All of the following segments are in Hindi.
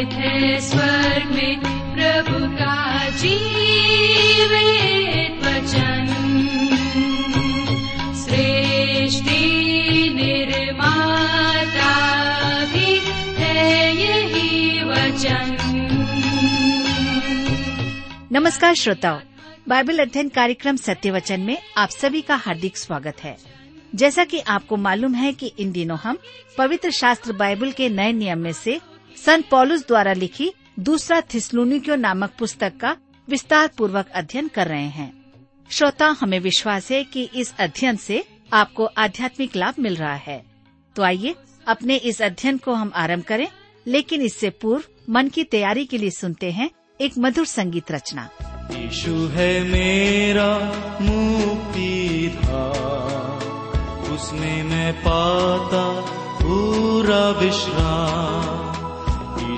निहित स्वर्ग में प्रभु का वचन। सृष्टि निर्माता भी है यही वचन। नमस्कार श्रोताओं, बाइबल अध्ययन कार्यक्रम सत्य वचन में आप सभी का हार्दिक स्वागत है। जैसा कि आपको मालूम है कि इन दिनों हम पवित्र शास्त्र बाइबल के नए नियम में से संत पॉलुस द्वारा लिखी दूसरा थिस्लुनिक्यो नामक पुस्तक का विस्तार पूर्वक अध्ययन कर रहे हैं। श्रोता, हमें विश्वास है कि इस अध्ययन से आपको आध्यात्मिक लाभ मिल रहा है। तो आइए, अपने इस अध्ययन को हम आरंभ करें, लेकिन इससे पूर्व मन की तैयारी के लिए सुनते हैं एक मधुर संगीत रचना। यीशु है मेरा मुक्ति उसमें मैं पाता पूरा विश्राम।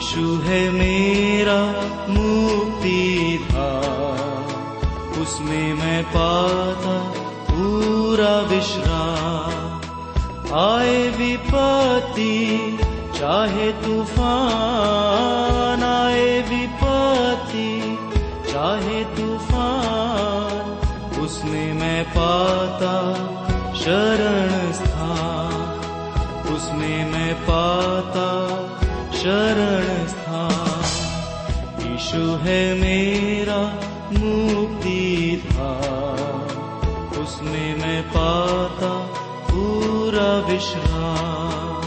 यीशु है मेरा मुक्ति धाम उसमें मैं पाता पूरा विश्राम। आए विपत्ति, चाहे तूफ़ान। आए विपत्ति, चाहे तूफ़ान। उसमें मैं पाता शरण स्थान। उसमें मैं पाता शरण यीशु है मेरा मुक्ति धाम उसमें मैं पाता पूरा विश्राम।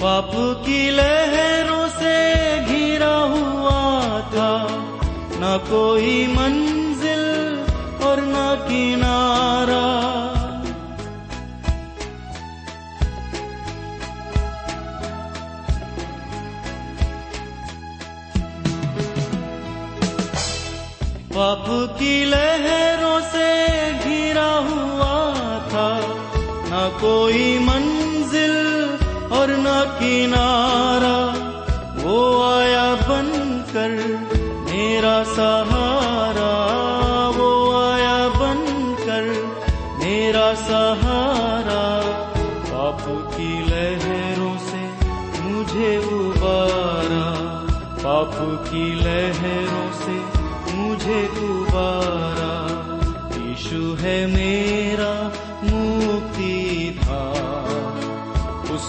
पाप की लहरों से घिरा हुआ था, न कोई मंजिल और न किनारा। पाप की लहरों से घिरा हुआ था न कोई मंजिल और न किनारा।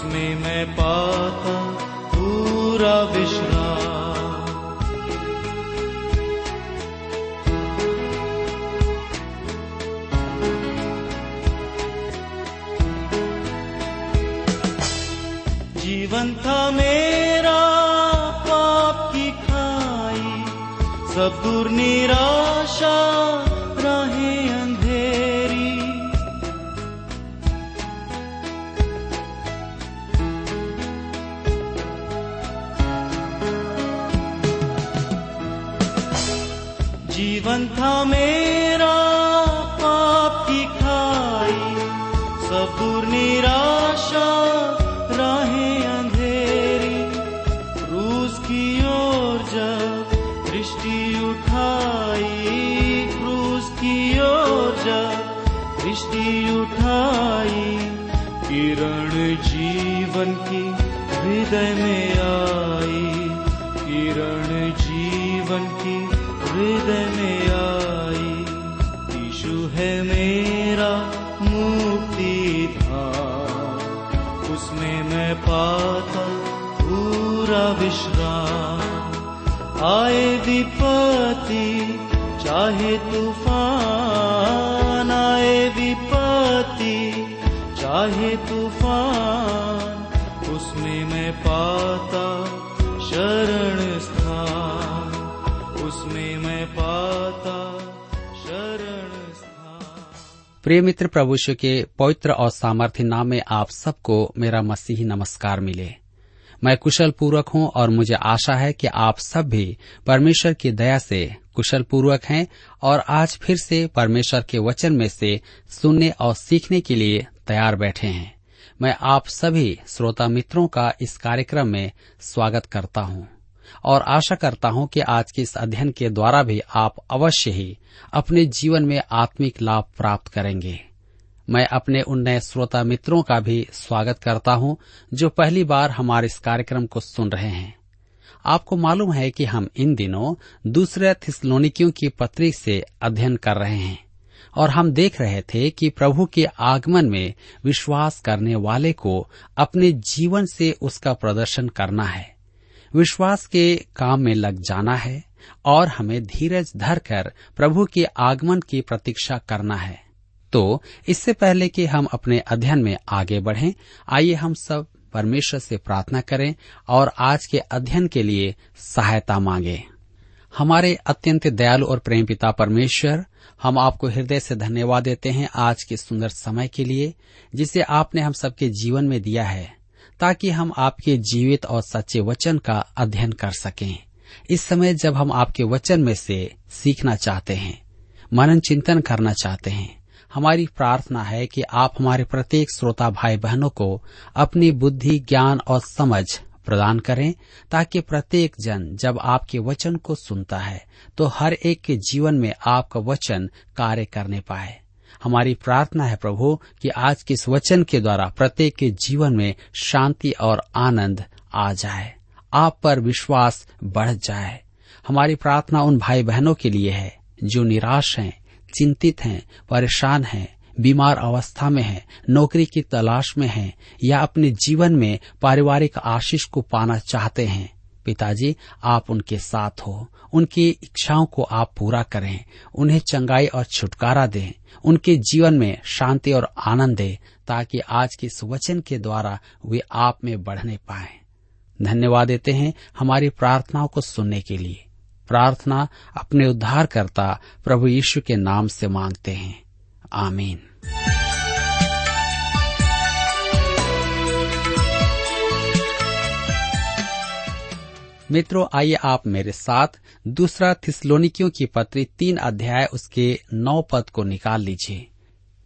उसमें मैं पाता पूरा विश्राम। जीवन था मेरा पाप की खाई सब दूर निराशा दृष्टि उठाई, किरण जीवन की हृदय में आई। किरण जीवन की हृदय में आई। यीशु है मेरा मुक्ति था। उसमें मैं पाता पूरा विश्राम। आए विपत्ति, चाहे तूफ़ान चाहे तूफ़ान, उसमें मैं पाता शरण स्थान। उसमें मैं पाता शरण प्रिय मित्र, प्रभु के पवित्र और सामर्थ्य नाम में आप सबको मेरा मसीही नमस्कार मिले। मैं कुशल पूर्वक हूँ और मुझे आशा है कि आप सब भी परमेश्वर की दया से कुशल पूर्वक हैं और आज फिर से परमेश्वर के वचन में से सुनने और सीखने के लिए तैयार बैठे हैं। मैं आप सभी श्रोता मित्रों का इस कार्यक्रम में स्वागत करता हूँ और आशा करता हूँ कि आज के इस अध्ययन के द्वारा भी आप अवश्य ही अपने जीवन में आत्मिक लाभ प्राप्त करेंगे। मैं अपने उन नए श्रोता मित्रों का भी स्वागत करता हूँ जो पहली बार हमारे इस कार्यक्रम को सुन रहे हैं। आपको मालूम है कि हम इन दिनों दूसरे थिसलोनिकियों की पत्री से अध्ययन कर रहे हैं, और हम देख रहे थे कि प्रभु के आगमन में विश्वास करने वाले को अपने जीवन से उसका प्रदर्शन करना है। विश्वास के काम में लग जाना है, और हमें धीरज धरकर प्रभु के आगमन की प्रतीक्षा करना है। तो इससे पहले कि हम अपने अध्ययन में आगे बढ़ें, आइए हम सब परमेश्वर से प्रार्थना करें और आज के अध्ययन के लिए सहायता मांगे। हमारे अत्यंत दयालु और प्रेम पिता परमेश्वर, हम आपको हृदय से धन्यवाद देते हैं आज के सुंदर समय के लिए, जिसे आपने हम सबके जीवन में दिया है, ताकि हम आपके जीवित और सच्चे वचन का अध्ययन कर सकें। इस समय जब हम आपके वचन में से सीखना चाहते हैं, मनन चिंतन करना चाहते हैं हमारी प्रार्थना है कि आप हमारे प्रत्येक श्रोता भाई बहनों को अपनी बुद्धि, ज्ञान और समझ प्रदान करें, ताकि प्रत्येक जन जब आपके वचन को सुनता है तो हर एक के जीवन में आपका वचन कार्य करने पाए। हमारी प्रार्थना है प्रभु कि आज के इस वचन के द्वारा प्रत्येक के जीवन में शांति और आनंद आ जाए। आप पर विश्वास बढ़ जाए। हमारी प्रार्थना उन भाई बहनों के लिए है जो निराश हैं चिंतित हैं परेशान हैं बीमार अवस्था में हैं, नौकरी की तलाश में हैं या अपने जीवन में पारिवारिक आशीष को पाना चाहते हैं। पिताजी आप उनके साथ हो। उनकी इच्छाओं को आप पूरा करें। उन्हें चंगाई और छुटकारा दें। उनके जीवन में शांति और आनंद दें ताकि आज के इस वचन के द्वारा वे आप में बढ़ने पाए। धन्यवाद देते हैं हमारी प्रार्थनाओं को सुनने के लिए। प्रार्थना अपने उद्धारकर्ता प्रभु यीशु के नाम से मांगते हैं। आमीन। मित्रों, आइए आप मेरे साथ दूसरा थिसलोनिकियों की पत्री तीन अध्याय उसके नौ पद को निकाल लीजिए,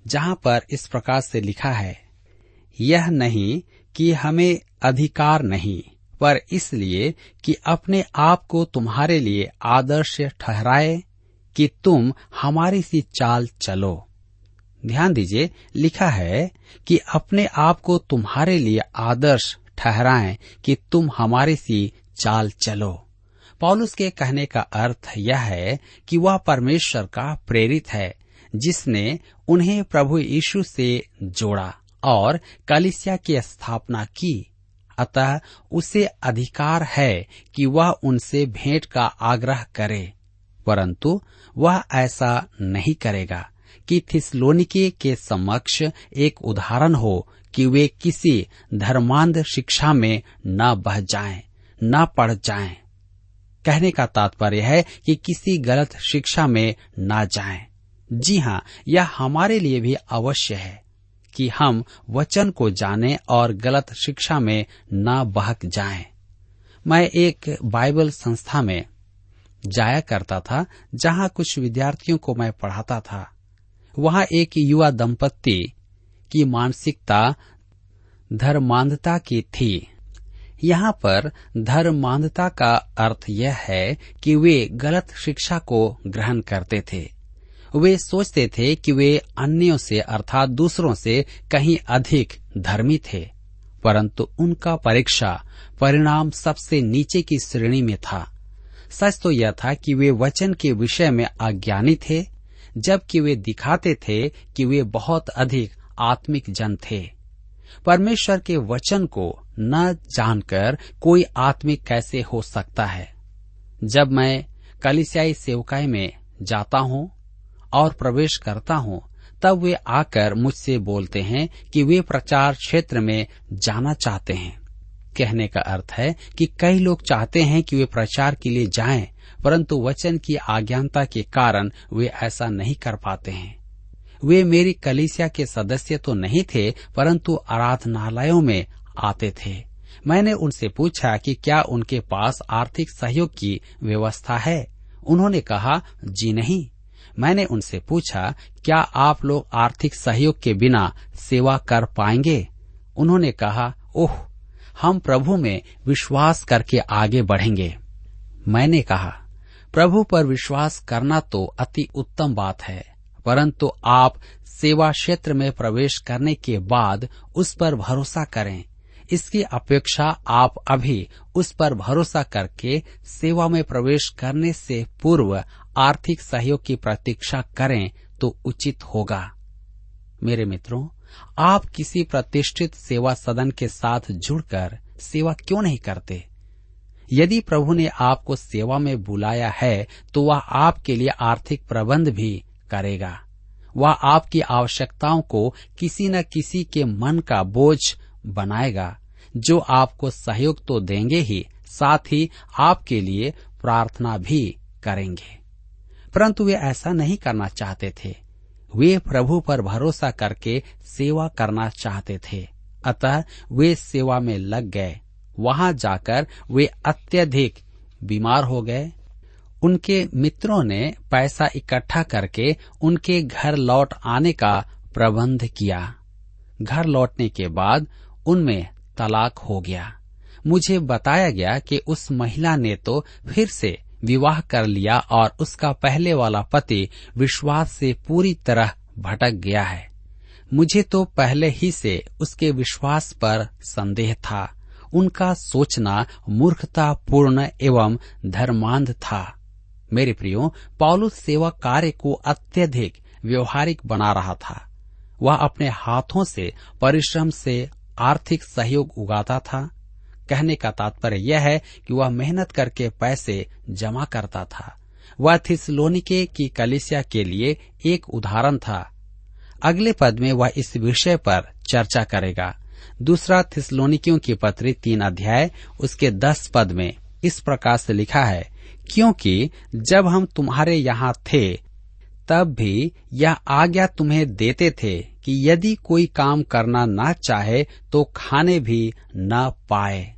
जहाँ पर इस प्रकार से लिखा है, यह नहीं कि हमें अधिकार नहीं पर इसलिए कि अपने आप को तुम्हारे लिए आदर्श ठहराए कि तुम हमारी सी चाल चलो। ध्यान दीजिए, लिखा है कि अपने आप को तुम्हारे लिए आदर्श ठहराएँ कि तुम हमारी सी चाल चलो। पौलुस के कहने का अर्थ यह है कि वह परमेश्वर का प्रेरित है, जिसने उन्हें प्रभु यीशु से जोड़ा और कलिसिया की स्थापना की। अतः उसे अधिकार है कि वह उनसे भेंट का आग्रह करे परंतु वह ऐसा नहीं करेगा कि थिसलोनिके के समक्ष एक उदाहरण हो कि वे किसी धर्मांध शिक्षा में न बह जाएँ, न पढ़ जाएँ। कहने का तात्पर्य है कि किसी गलत शिक्षा में न जाएँ। जी हाँ यह हमारे लिए भी अवश्य है कि हम वचन को जाने और गलत शिक्षा में न बहक जाएँ। मैं एक बाइबल संस्था में जाया करता था, जहाँ कुछ विद्यार्थियों को मैं पढ़ाता था। वहाँ एक युवा दंपत्ति की मानसिकता धर्मांधता की थी। यहाँ पर धर्मांधता का अर्थ यह है कि वे गलत शिक्षा को ग्रहण करते थे। वे सोचते थे कि वे अन्यों से अर्थात दूसरों से कहीं अधिक धर्मी थे, परंतु उनका परीक्षा परिणाम सबसे नीचे की श्रेणी में था। सच तो यह था कि वे वचन के विषय में अज्ञानी थे, जबकि वे दिखाते थे कि वे बहुत अधिक आत्मिक जन थे। परमेश्वर के वचन को न जानकर कोई आत्मिक कैसे हो सकता है? जब मैं कलिसियाई सेवकाई में जाता हूँ और प्रवेश करता हूँ तब वे आकर मुझसे बोलते हैं कि वे प्रचार क्षेत्र में जाना चाहते हैं। कहने का अर्थ है कि कई लोग चाहते हैं कि वे प्रचार के लिए जाएँ, परंतु वचन की आज्ञानता के कारण वे ऐसा नहीं कर पाते हैं। वे मेरी कलिसिया के सदस्य तो नहीं थे परंतु आराधनालयों में आते थे। मैंने उनसे पूछा कि क्या उनके पास आर्थिक सहयोग की व्यवस्था है? उन्होंने कहा जी नहीं। मैंने उनसे पूछा, क्या आप लोग आर्थिक सहयोग के बिना सेवा कर पाएँगे? उन्होंने कहा, ओह, हम प्रभु में विश्वास करके आगे बढ़ेंगे। मैंने कहा, प्रभु पर विश्वास करना तो अति उत्तम बात है, परंतु आप सेवा क्षेत्र में प्रवेश करने के बाद उस पर भरोसा करें। इसकी अपेक्षा आप अभी उस पर भरोसा करके सेवा में प्रवेश करने से पूर्व आर्थिक सहयोग की प्रतीक्षा करें तो उचित होगा। मेरे मित्रों, आप किसी प्रतिष्ठित सेवा सदन के साथ जुड़कर सेवा क्यों नहीं करते? यदि प्रभु ने आपको सेवा में बुलाया है तो वह आपके लिए आर्थिक प्रबंध भी करेगा। वह आपकी आवश्यकताओं को किसी न किसी के मन का बोझ बनाएगा। जो आपको सहयोग तो देंगे ही, साथ ही आपके लिए प्रार्थना भी करेंगे। परंतु वे ऐसा नहीं करना चाहते थे। वे प्रभु पर भरोसा करके सेवा करना चाहते थे। अतः वे सेवा में लग गए। वहाँ जाकर वे अत्यधिक बीमार हो गए। उनके मित्रों ने पैसा इकट्ठा करके उनके घर लौट आने का प्रबंध किया। घर लौटने के बाद उनमें तलाक हो गया। मुझे बताया गया कि उस महिला ने तो फिर से विवाह कर लिया और उसका पहले वाला पति विश्वास से पूरी तरह भटक गया है। मुझे तो पहले ही से उसके विश्वास पर संदेह था। उनका सोचना मूर्खतापूर्ण एवं धर्मांध था। मेरे प्रियो पौलुस सेवा कार्य को अत्यधिक व्यवहारिक बना रहा था। वह अपने हाथों से परिश्रम से आर्थिक सहयोग उगाता था। कहने का तात्पर्य यह है कि वह मेहनत करके पैसे जमा करता था। वह थिसलोनिके की कलिसिया के लिए एक उदाहरण था। अगले पद में वह इस विषय पर चर्चा करेगा। दूसरा थिसलोनिकियों की पत्री तीन अध्याय, उसके दस पद में इस प्रकार से लिखा है, क्योंकि जब हम तुम्हारे यहाँ थे, तब भी यह आज्ञा तुम्हें देते थे कि यदि कोई काम करना न चाहे तो खाने भी न पाए।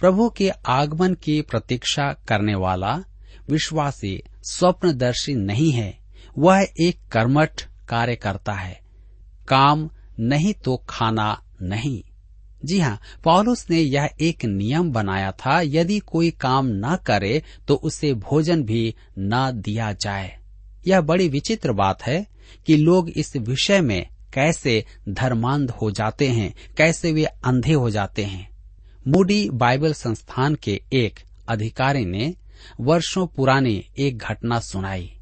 प्रभु के आगमन की प्रतीक्षा करने वाला विश्वासी स्वप्नदर्शी नहीं है। वह एक कर्मठ कार्य करता है। काम नहीं तो खाना नहीं। जी हाँ पॉलुस ने यह एक नियम बनाया था, यदि कोई काम न करे तो उसे भोजन भी न दिया जाए। यह बड़ी विचित्र बात है कि लोग इस विषय में कैसे धर्मांध हो जाते हैं, कैसे वे अंधे हो जाते हैं। मूडी बाइबल संस्थान के एक अधिकारी ने वर्षों पुरानी एक घटना सुनाई।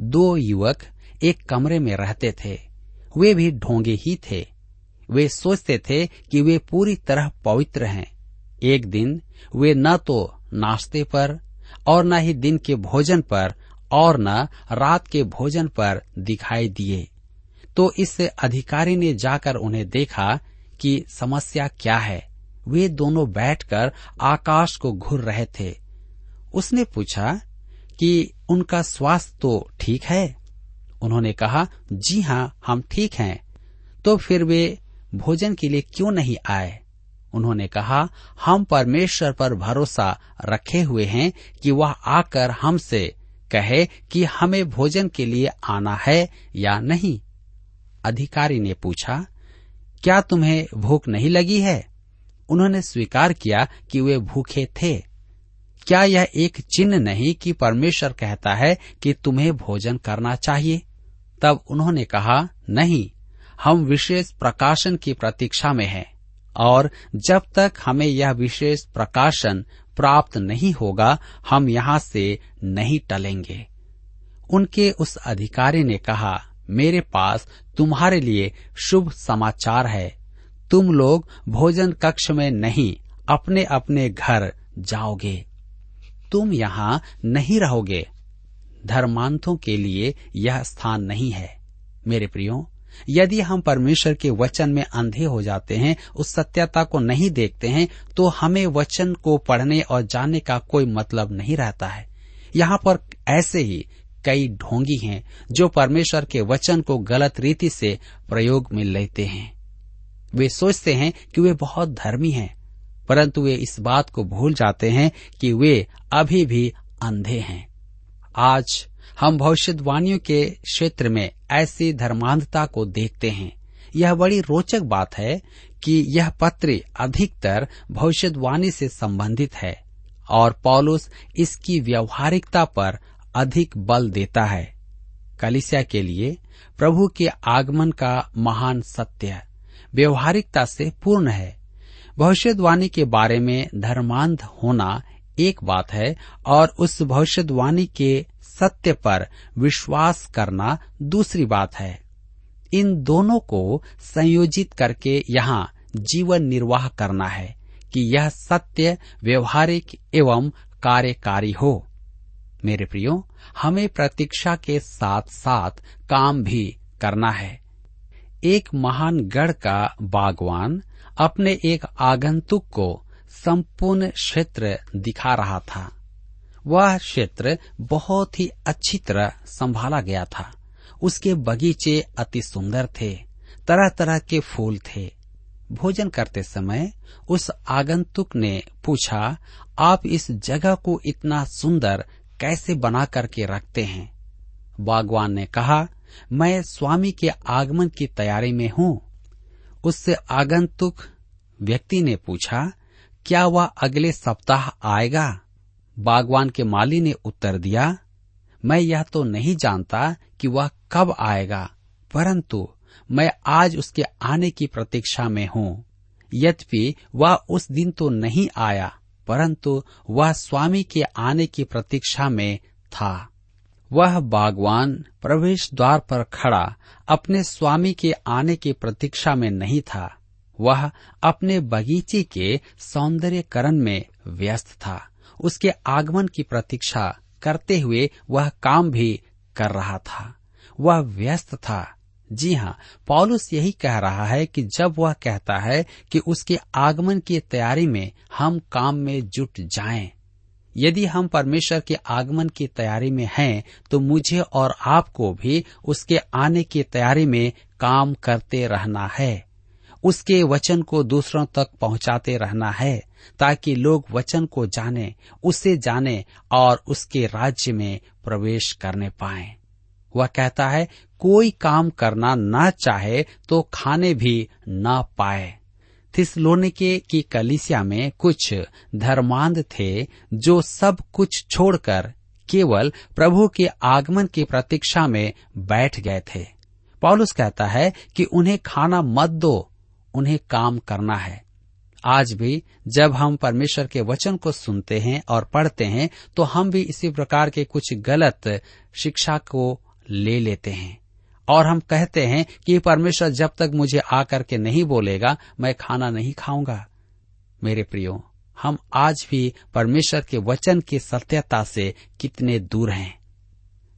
दो युवक एक कमरे में रहते थे। वे भी ढोंगे ही थे। वे सोचते थे कि वे पूरी तरह पवित्र हैं। एक दिन वे न तो नाश्ते पर और न ही दिन के भोजन पर और न रात के भोजन पर दिखाई दिए। तो इस अधिकारी ने जाकर उन्हें देखा कि समस्या क्या है। वे दोनों बैठकर आकाश को घूर रहे थे। उसने पूछा कि उनका स्वास्थ्य तो ठीक है? उन्होंने कहा, जी हाँ हम ठीक हैं। तो फिर वे भोजन के लिए क्यों नहीं आए? उन्होंने कहा, हम परमेश्वर पर भरोसा रखे हुए हैं कि वह आकर हमसे कहे कि हमें भोजन के लिए आना है या नहीं। अधिकारी ने पूछा, क्या तुम्हें भूख नहीं लगी है? उन्होंने स्वीकार किया कि वे भूखे थे। क्या यह एक चिन्ह नहीं कि परमेश्वर कहता है कि तुम्हें भोजन करना चाहिए? तब उन्होंने कहा, नहीं, हम विशेष प्रकाशन की प्रतीक्षा में हैं, और जब तक हमें यह विशेष प्रकाशन प्राप्त नहीं होगा, हम यहाँ से नहीं टलेंगे। उनके उस अधिकारी ने कहा, मेरे पास तुम्हारे लिए शुभ समाचार है। तुम लोग भोजन कक्ष में नहीं, अपने अपने घर जाओगे। तुम यहाँ नहीं रहोगे। धर्मांतों के लिए यह स्थान नहीं है। मेरे प्रियो, यदि हम परमेश्वर के वचन में अंधे हो जाते हैं, उस सत्यता को नहीं देखते हैं तो हमें वचन को पढ़ने और जानने का कोई मतलब नहीं रहता है। यहाँ पर ऐसे ही कई ढोंगी हैं, जो परमेश्वर के वचन को गलत रीति से प्रयोग में लेते हैं। वे सोचते हैं कि वे बहुत धर्मी हैं, परंतु वे इस बात को भूल जाते हैं कि वे अभी भी अंधे हैं। आज हम भविष्यवाणियों के क्षेत्र में ऐसी धर्मांधता को देखते हैं। यह बड़ी रोचक बात है कि यह पत्र अधिकतर भविष्यवाणी से संबंधित है और पॉलुस इसकी व्यवहारिकता पर अधिक बल देता है। कलिसिया के लिए प्रभु के आगमन का महान सत्य व्यवहारिकता से पूर्ण है। भविष्यवाणी के बारे में धर्मांध होना एक बात है और उस भविष्यवाणी के सत्य पर विश्वास करना दूसरी बात है। इन दोनों को संयोजित करके यहाँ जीवन निर्वाह करना है कि यह सत्य, व्यवहारिक एवं कार्यकारी हो। मेरे प्रियो, हमें प्रतीक्षा के साथ साथ काम भी करना है। एक महान गढ़ का बागवान अपने एक आगंतुक को संपूर्ण क्षेत्र दिखा रहा था। वह क्षेत्र बहुत ही अच्छी तरह संभाला गया था। उसके बगीचे अति सुंदर थे तरह तरह के फूल थे। भोजन करते समय उस आगंतुक ने पूछा, आप इस जगह को इतना सुंदर कैसे बना करके रखते हैं? बागवान ने कहा मैं स्वामी के आगमन की तैयारी में हूँ। उससे आगंतुक व्यक्ति ने पूछा, क्या वह अगले सप्ताह आएगा? बागवान के माली ने उत्तर दिया, मैं यह तो नहीं जानता कि वह कब आएगा, परंतु मैं आज उसके आने की प्रतीक्षा में हूँ। यद्यपि वह उस दिन तो नहीं आया, परंतु वह स्वामी के आने की प्रतीक्षा में था। वह बागवान प्रवेश द्वार पर खड़ा अपने स्वामी के आने की प्रतीक्षा में नहीं था। वह अपने बगीचे के सौंदर्यकरण में व्यस्त था। उसके आगमन की प्रतीक्षा करते हुए वह काम भी कर रहा था। वह व्यस्त था। जी हाँ पॉलुस यही कह रहा है कि जब वह कहता है कि उसके आगमन की तैयारी में हम काम में जुट जाएँ, यदि हम परमेश्वर के आगमन की तैयारी में हैं तो मुझे और आपको भी उसके आने की तैयारी में काम करते रहना है। उसके वचन को दूसरों तक पहुंचाते रहना है, ताकि लोग वचन को जाने, उसे जाने और उसके राज्य में प्रवेश करने पाए। वह कहता है, कोई काम करना ना चाहे तो खाने भी ना पाए। थिसलोनिके की कलिसिया में कुछ धर्मांध थे जो सब कुछ छोड़कर केवल प्रभु के आगमन की प्रतीक्षा में बैठ गए थे। पॉलुस कहता है कि उन्हें खाना मत दो, उन्हें काम करना है। आज भी जब हम परमेश्वर के वचन को सुनते हैं और पढ़ते हैं तो हम भी इसी प्रकार के कुछ गलत शिक्षा को ले लेते हैं। और हम कहते हैं कि परमेश्वर जब तक मुझे आकर के नहीं बोलेगा, मैं खाना नहीं खाऊँगा। मेरे प्रियो, हम आज भी परमेश्वर के वचन की सत्यता से कितने दूर हैं।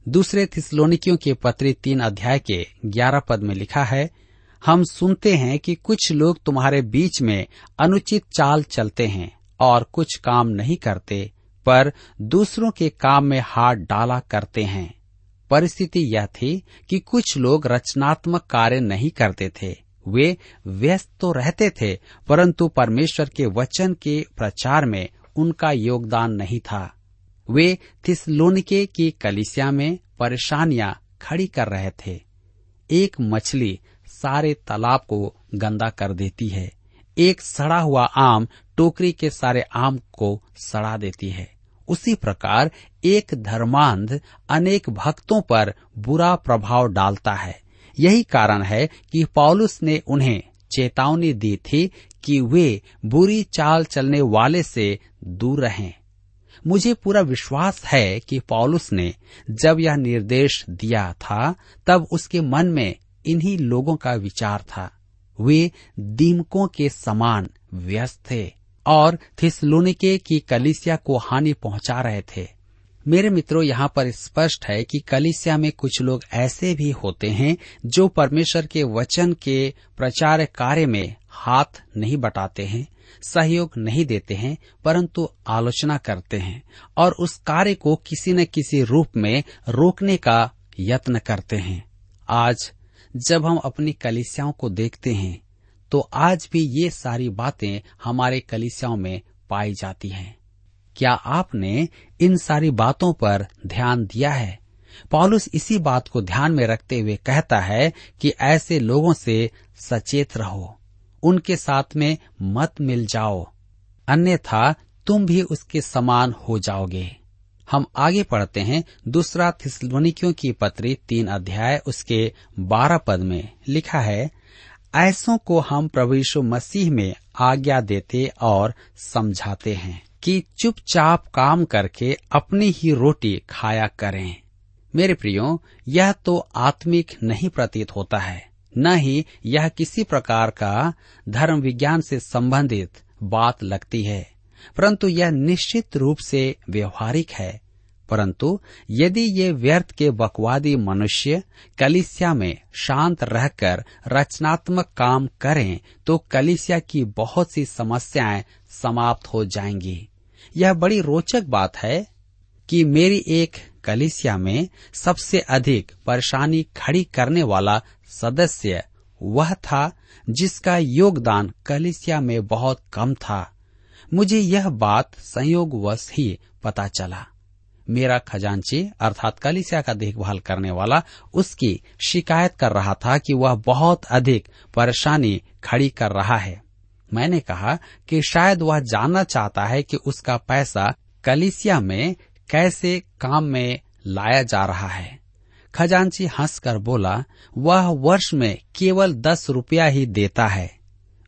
दूसरे थिसलोनिकियों के पत्री तीन अध्याय के ग्यारह पद में लिखा है, हम सुनते हैं कि कुछ लोग तुम्हारे बीच में अनुचित चाल चलते हैं और कुछ काम नहीं करते, पर दूसरों के काम में हाथ डाला करते हैं। परिस्थिति यह थी कि कुछ लोग रचनात्मक कार्य नहीं करते थे। वे व्यस्त तो रहते थे, परंतु परमेश्वर के वचन के प्रचार में उनका योगदान नहीं था। वे थिसलोनिके की कलिसिया में परेशानियाँ खड़ी कर रहे थे। एक मछली सारे तालाब को गंदा कर देती है। एक सड़ा हुआ आम टोकरी के सारे आम को सड़ा देती है। उसी प्रकार एक धर्मांध अनेक भक्तों पर बुरा प्रभाव डालता है। यही कारण है कि पौलुस ने उन्हें चेतावनी दी थी कि वे बुरी चाल चलने वाले से दूर रहें। मुझे पूरा विश्वास है कि पौलुस ने जब यह निर्देश दिया था, तब उसके मन में इन्हीं लोगों का विचार था। वे दीमकों के समान व्यस्त थे और थिसलोनिके की कलिसिया को हानि पहुँचा रहे थे। मेरे मित्रों, यहाँ पर स्पष्ट है कि कलिसिया में कुछ लोग ऐसे भी होते हैं जो परमेश्वर के वचन के प्रचार कार्य में हाथ नहीं बटाते हैं, सहयोग नहीं देते हैं, परंतु आलोचना करते हैं और उस कार्य को किसी न किसी रूप में रोकने का यत्न करते हैं। आज जब हम अपनी कलिसियाओं को देखते हैं तो आज भी ये सारी बातें हमारे कलिसियाओं में पाई जाती हैं। क्या आपने इन सारी बातों पर ध्यान दिया है? पॉलुस इसी बात को ध्यान में रखते हुए कहता है कि ऐसे लोगों से सचेत रहो, उनके साथ में मत मिल जाओ, अन्यथा तुम भी उसके समान हो जाओगे। हम आगे पढ़ते हैं दूसरा थिसलोनिकियों की पत्री तीन अध्याय उसके बारह पद में लिखा है, ऐसों को हम प्रभु यीशु मसीह में आज्ञा देते और समझाते हैं। कि चुपचाप काम करके अपनी ही रोटी खाया करें। मेरे प्रियो, यह तो आत्मिक नहीं प्रतीत होता है। न ही यह किसी प्रकार का धर्म विज्ञान से संबंधित बात लगती है, परंतु यह निश्चित रूप से व्यवहारिक है। परंतु यदि ये व्यर्थ के बकवादी मनुष्य कलिसिया में शांत रहकर रचनात्मक काम करें तो कलिसिया की बहुत सी समस्याएँ समाप्त हो जाएँगी। यह बड़ी रोचक बात है कि मेरी एक कलिसिया में सबसे अधिक परेशानी खड़ी करने वाला सदस्य वह था जिसका योगदान कलिसिया में बहुत कम था। मुझे यह बात संयोगवश ही पता चला। मेरा खजांची, अर्थात कलिसिया का देखभाल करने वाला, उसकी शिकायत कर रहा था कि वह बहुत अधिक परेशानी खड़ी कर रहा है। मैंने कहा कि शायद वह जानना चाहता है कि उसका पैसा कलिसिया में कैसे काम में लाया जा रहा है। खजांची हंसकर बोला, वह वर्ष में केवल दस रुपया ही देता है।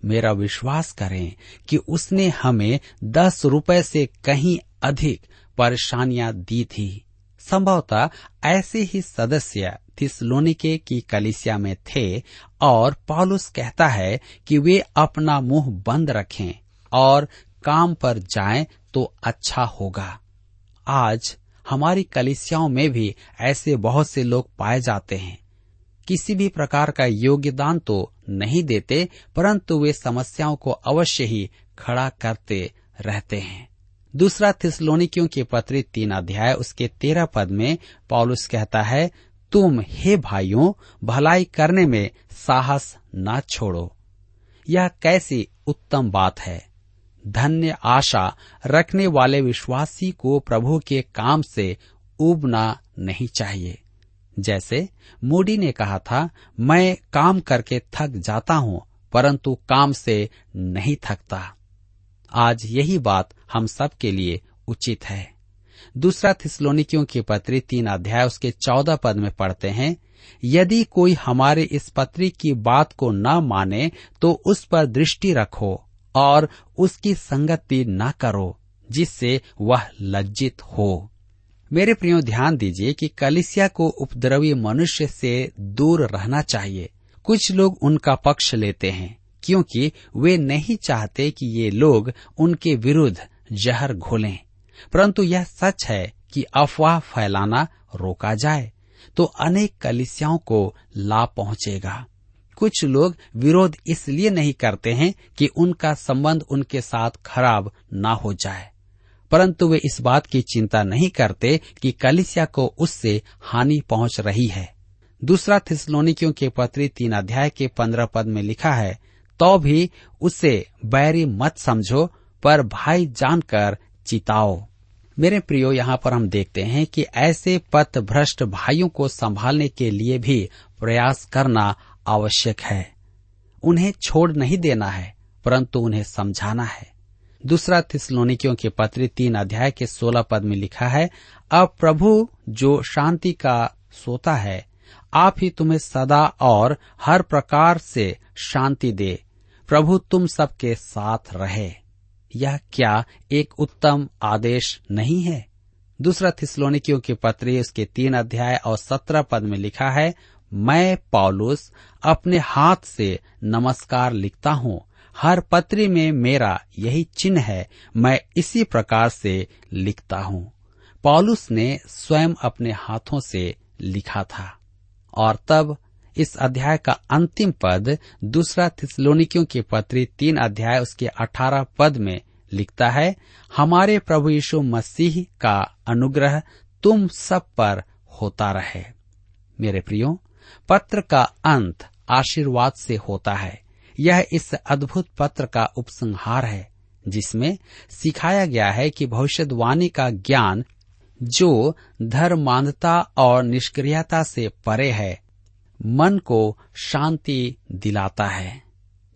मेरा विश्वास करें कि उसने हमें दस रुपए से कहीं अधिक परेशानियाँ दी थी। संभवतः ऐसे ही सदस्य थिसलोनिके की कलिसिया में थे और पॉलुस कहता है कि वे अपना मुँह बंद रखें और काम पर जाएँ तो अच्छा होगा। आज हमारी कलिसियाओं में भी ऐसे बहुत से लोग पाए जाते हैं। किसी भी प्रकार का योगदान तो नहीं देते, परंतु वे समस्याओं को अवश्य ही खड़ा करते रहते हैं। दूसरा थिसलोनिकियों के पत्री तीन अध्याय, उसके तेरह पद में पॉलुस कहता है, तुम हे भाइयों, भलाई करने में साहस न छोड़ो। यह कैसी उत्तम बात है। धन्य आशा रखने वाले विश्वासी को प्रभु के काम से उबना नहीं चाहिए। जैसे मोडी ने कहा था, मैं काम करके थक जाता हूँ, परंतु काम से नहीं थकता। आज यही बात हम सब के लिए उचित है। दूसरा थिसलोनिकियों की पत्री तीन अध्याय उसके चौदह पद में पढ़ते हैं, यदि कोई हमारे इस पत्री की बात को न माने तो उस पर दृष्टि रखो और उसकी संगति न करो, जिससे वह लज्जित हो। मेरे प्रियो, ध्यान दीजिए कि कलिसिया को उपद्रवी मनुष्य से दूर रहना चाहिए। कुछ लोग उनका पक्ष लेते हैं। क्योंकि वे नहीं चाहते कि ये लोग उनके विरुद्ध जहर घोलें। परंतु यह सच है कि अफवाह फैलाना रोका जाए तो अनेक कलिसियाओं को लाभ पहुंचेगा। कुछ लोग विरोध इसलिए नहीं करते हैं कि उनका संबंध उनके साथ खराब ना हो जाए। परंतु वे इस बात की चिंता नहीं करते कि कलिसिया को उससे हानि पहुँच रही है। दूसरा थिसलोनिकियों के पत्री तीन अध्याय के पंद्रह पद में लिखा है तो भी उसे बैरी मत समझो, पर भाई जानकर चिताओ। मेरे प्रियो, यहाँ पर हम देखते हैं कि ऐसे पथ भ्रष्ट भाइयों को संभालने के लिए भी प्रयास करना आवश्यक है। उन्हें छोड़ नहीं देना है, परंतु उन्हें समझाना है। दूसरा थिसलोनिकियों के पत्र तीन अध्याय के सोलह पद में लिखा है, अब प्रभु, जो शांति का सोता है, आप ही तुम्हें सदा और हर प्रकार से शांति दे। प्रभु तुम सबके साथ रहे। यह क्या एक उत्तम आदेश नहीं है? दूसरा थिसलोनिकियों की पत्री उसके तीन अध्याय और सत्रह पद में लिखा है, मैं पॉलुस अपने हाथ से नमस्कार लिखता हूँ। हर पत्री में मेरा यही चिन्ह है, मैं इसी प्रकार से लिखता हूँ। पॉलुस ने स्वयं अपने हाथों से लिखा था। और तब इस अध्याय का अंतिम पद दूसरा थिसलोनिकियों के पत्री तीन अध्याय उसके अठारह पद में लिखता है, हमारे प्रभु यीशु मसीह का अनुग्रह तुम सब पर होता रहे। मेरे प्रियो, पत्र का अंत आशीर्वाद से होता है। यह इस अद्भुत पत्र का उपसंहार है, जिसमें सिखाया गया है कि भविष्यवाणी का ज्ञान जो धर्मांधता और निष्क्रियता से परे है मन को शांति दिलाता है।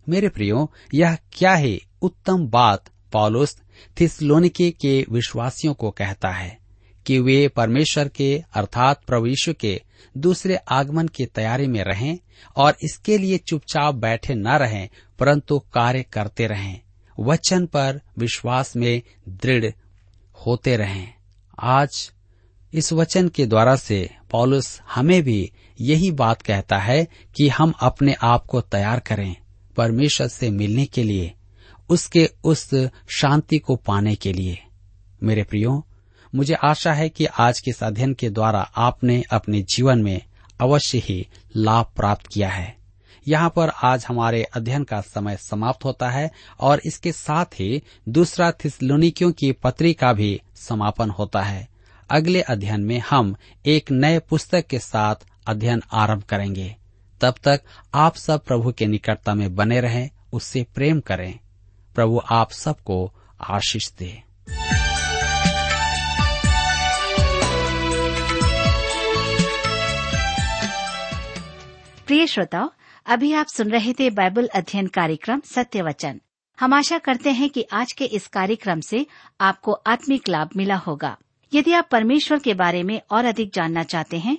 मेरे प्रियो, यह क्या ही उत्तम बात पॉलुस थिसलोनिके के विश्वासियों को कहता है कि वे परमेश्वर के, अर्थात यीशु के, दूसरे आगमन की तैयारी में रहें और इसके लिए चुपचाप बैठे न रहें, परंतु कार्य करते रहें। वचन पर विश्वास में दृढ़ होते रहें। आज इस वचन के द्वारा से पॉलुस हमें भी यही बात कहता है कि हम अपने आप को तैयार करें परमेश्वर से मिलने के लिए, उसके उस शांति को पाने के लिए। मेरे प्रियो, मुझे आशा है कि आज के अध्ययन के द्वारा आपने अपने जीवन में अवश्य ही लाभ प्राप्त किया है। यहाँ पर आज हमारे अध्ययन का समय समाप्त होता है और इसके साथ ही दूसरा थिसलोनिकियों की पत्री का भी समापन होता है। अगले अध्ययन में हम एक नए पुस्तक के साथ अध्ययन आरंभ करेंगे। तब तक आप सब प्रभु के निकटता में बने रहें, उससे प्रेम करें। प्रभु आप सबको आशीष दे। प्रिय श्रोताओ, अभी आप सुन रहे थे बाइबल अध्ययन कार्यक्रम सत्य वचन हम आशा करते हैं कि आज के इस कार्यक्रम से आपको आत्मिक लाभ मिला होगा। यदि आप परमेश्वर के बारे में और अधिक जानना चाहते हैं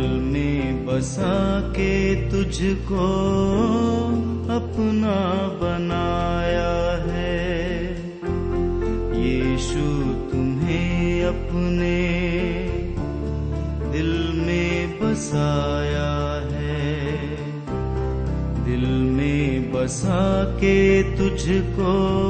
दिल में बसा के तुझको अपना बनाया है। यीशु, तुम्हें अपने दिल में बसाया है। दिल में बसा के तुझको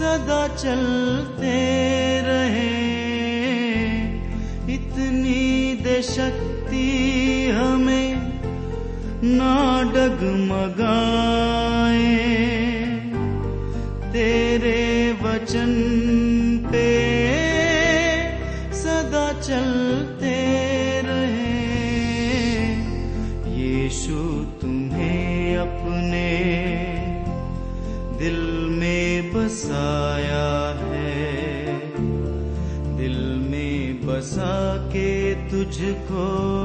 सदा चलते रहे। इतनी दे शक्ति हमें ना डगमगाए। तेरे वचन में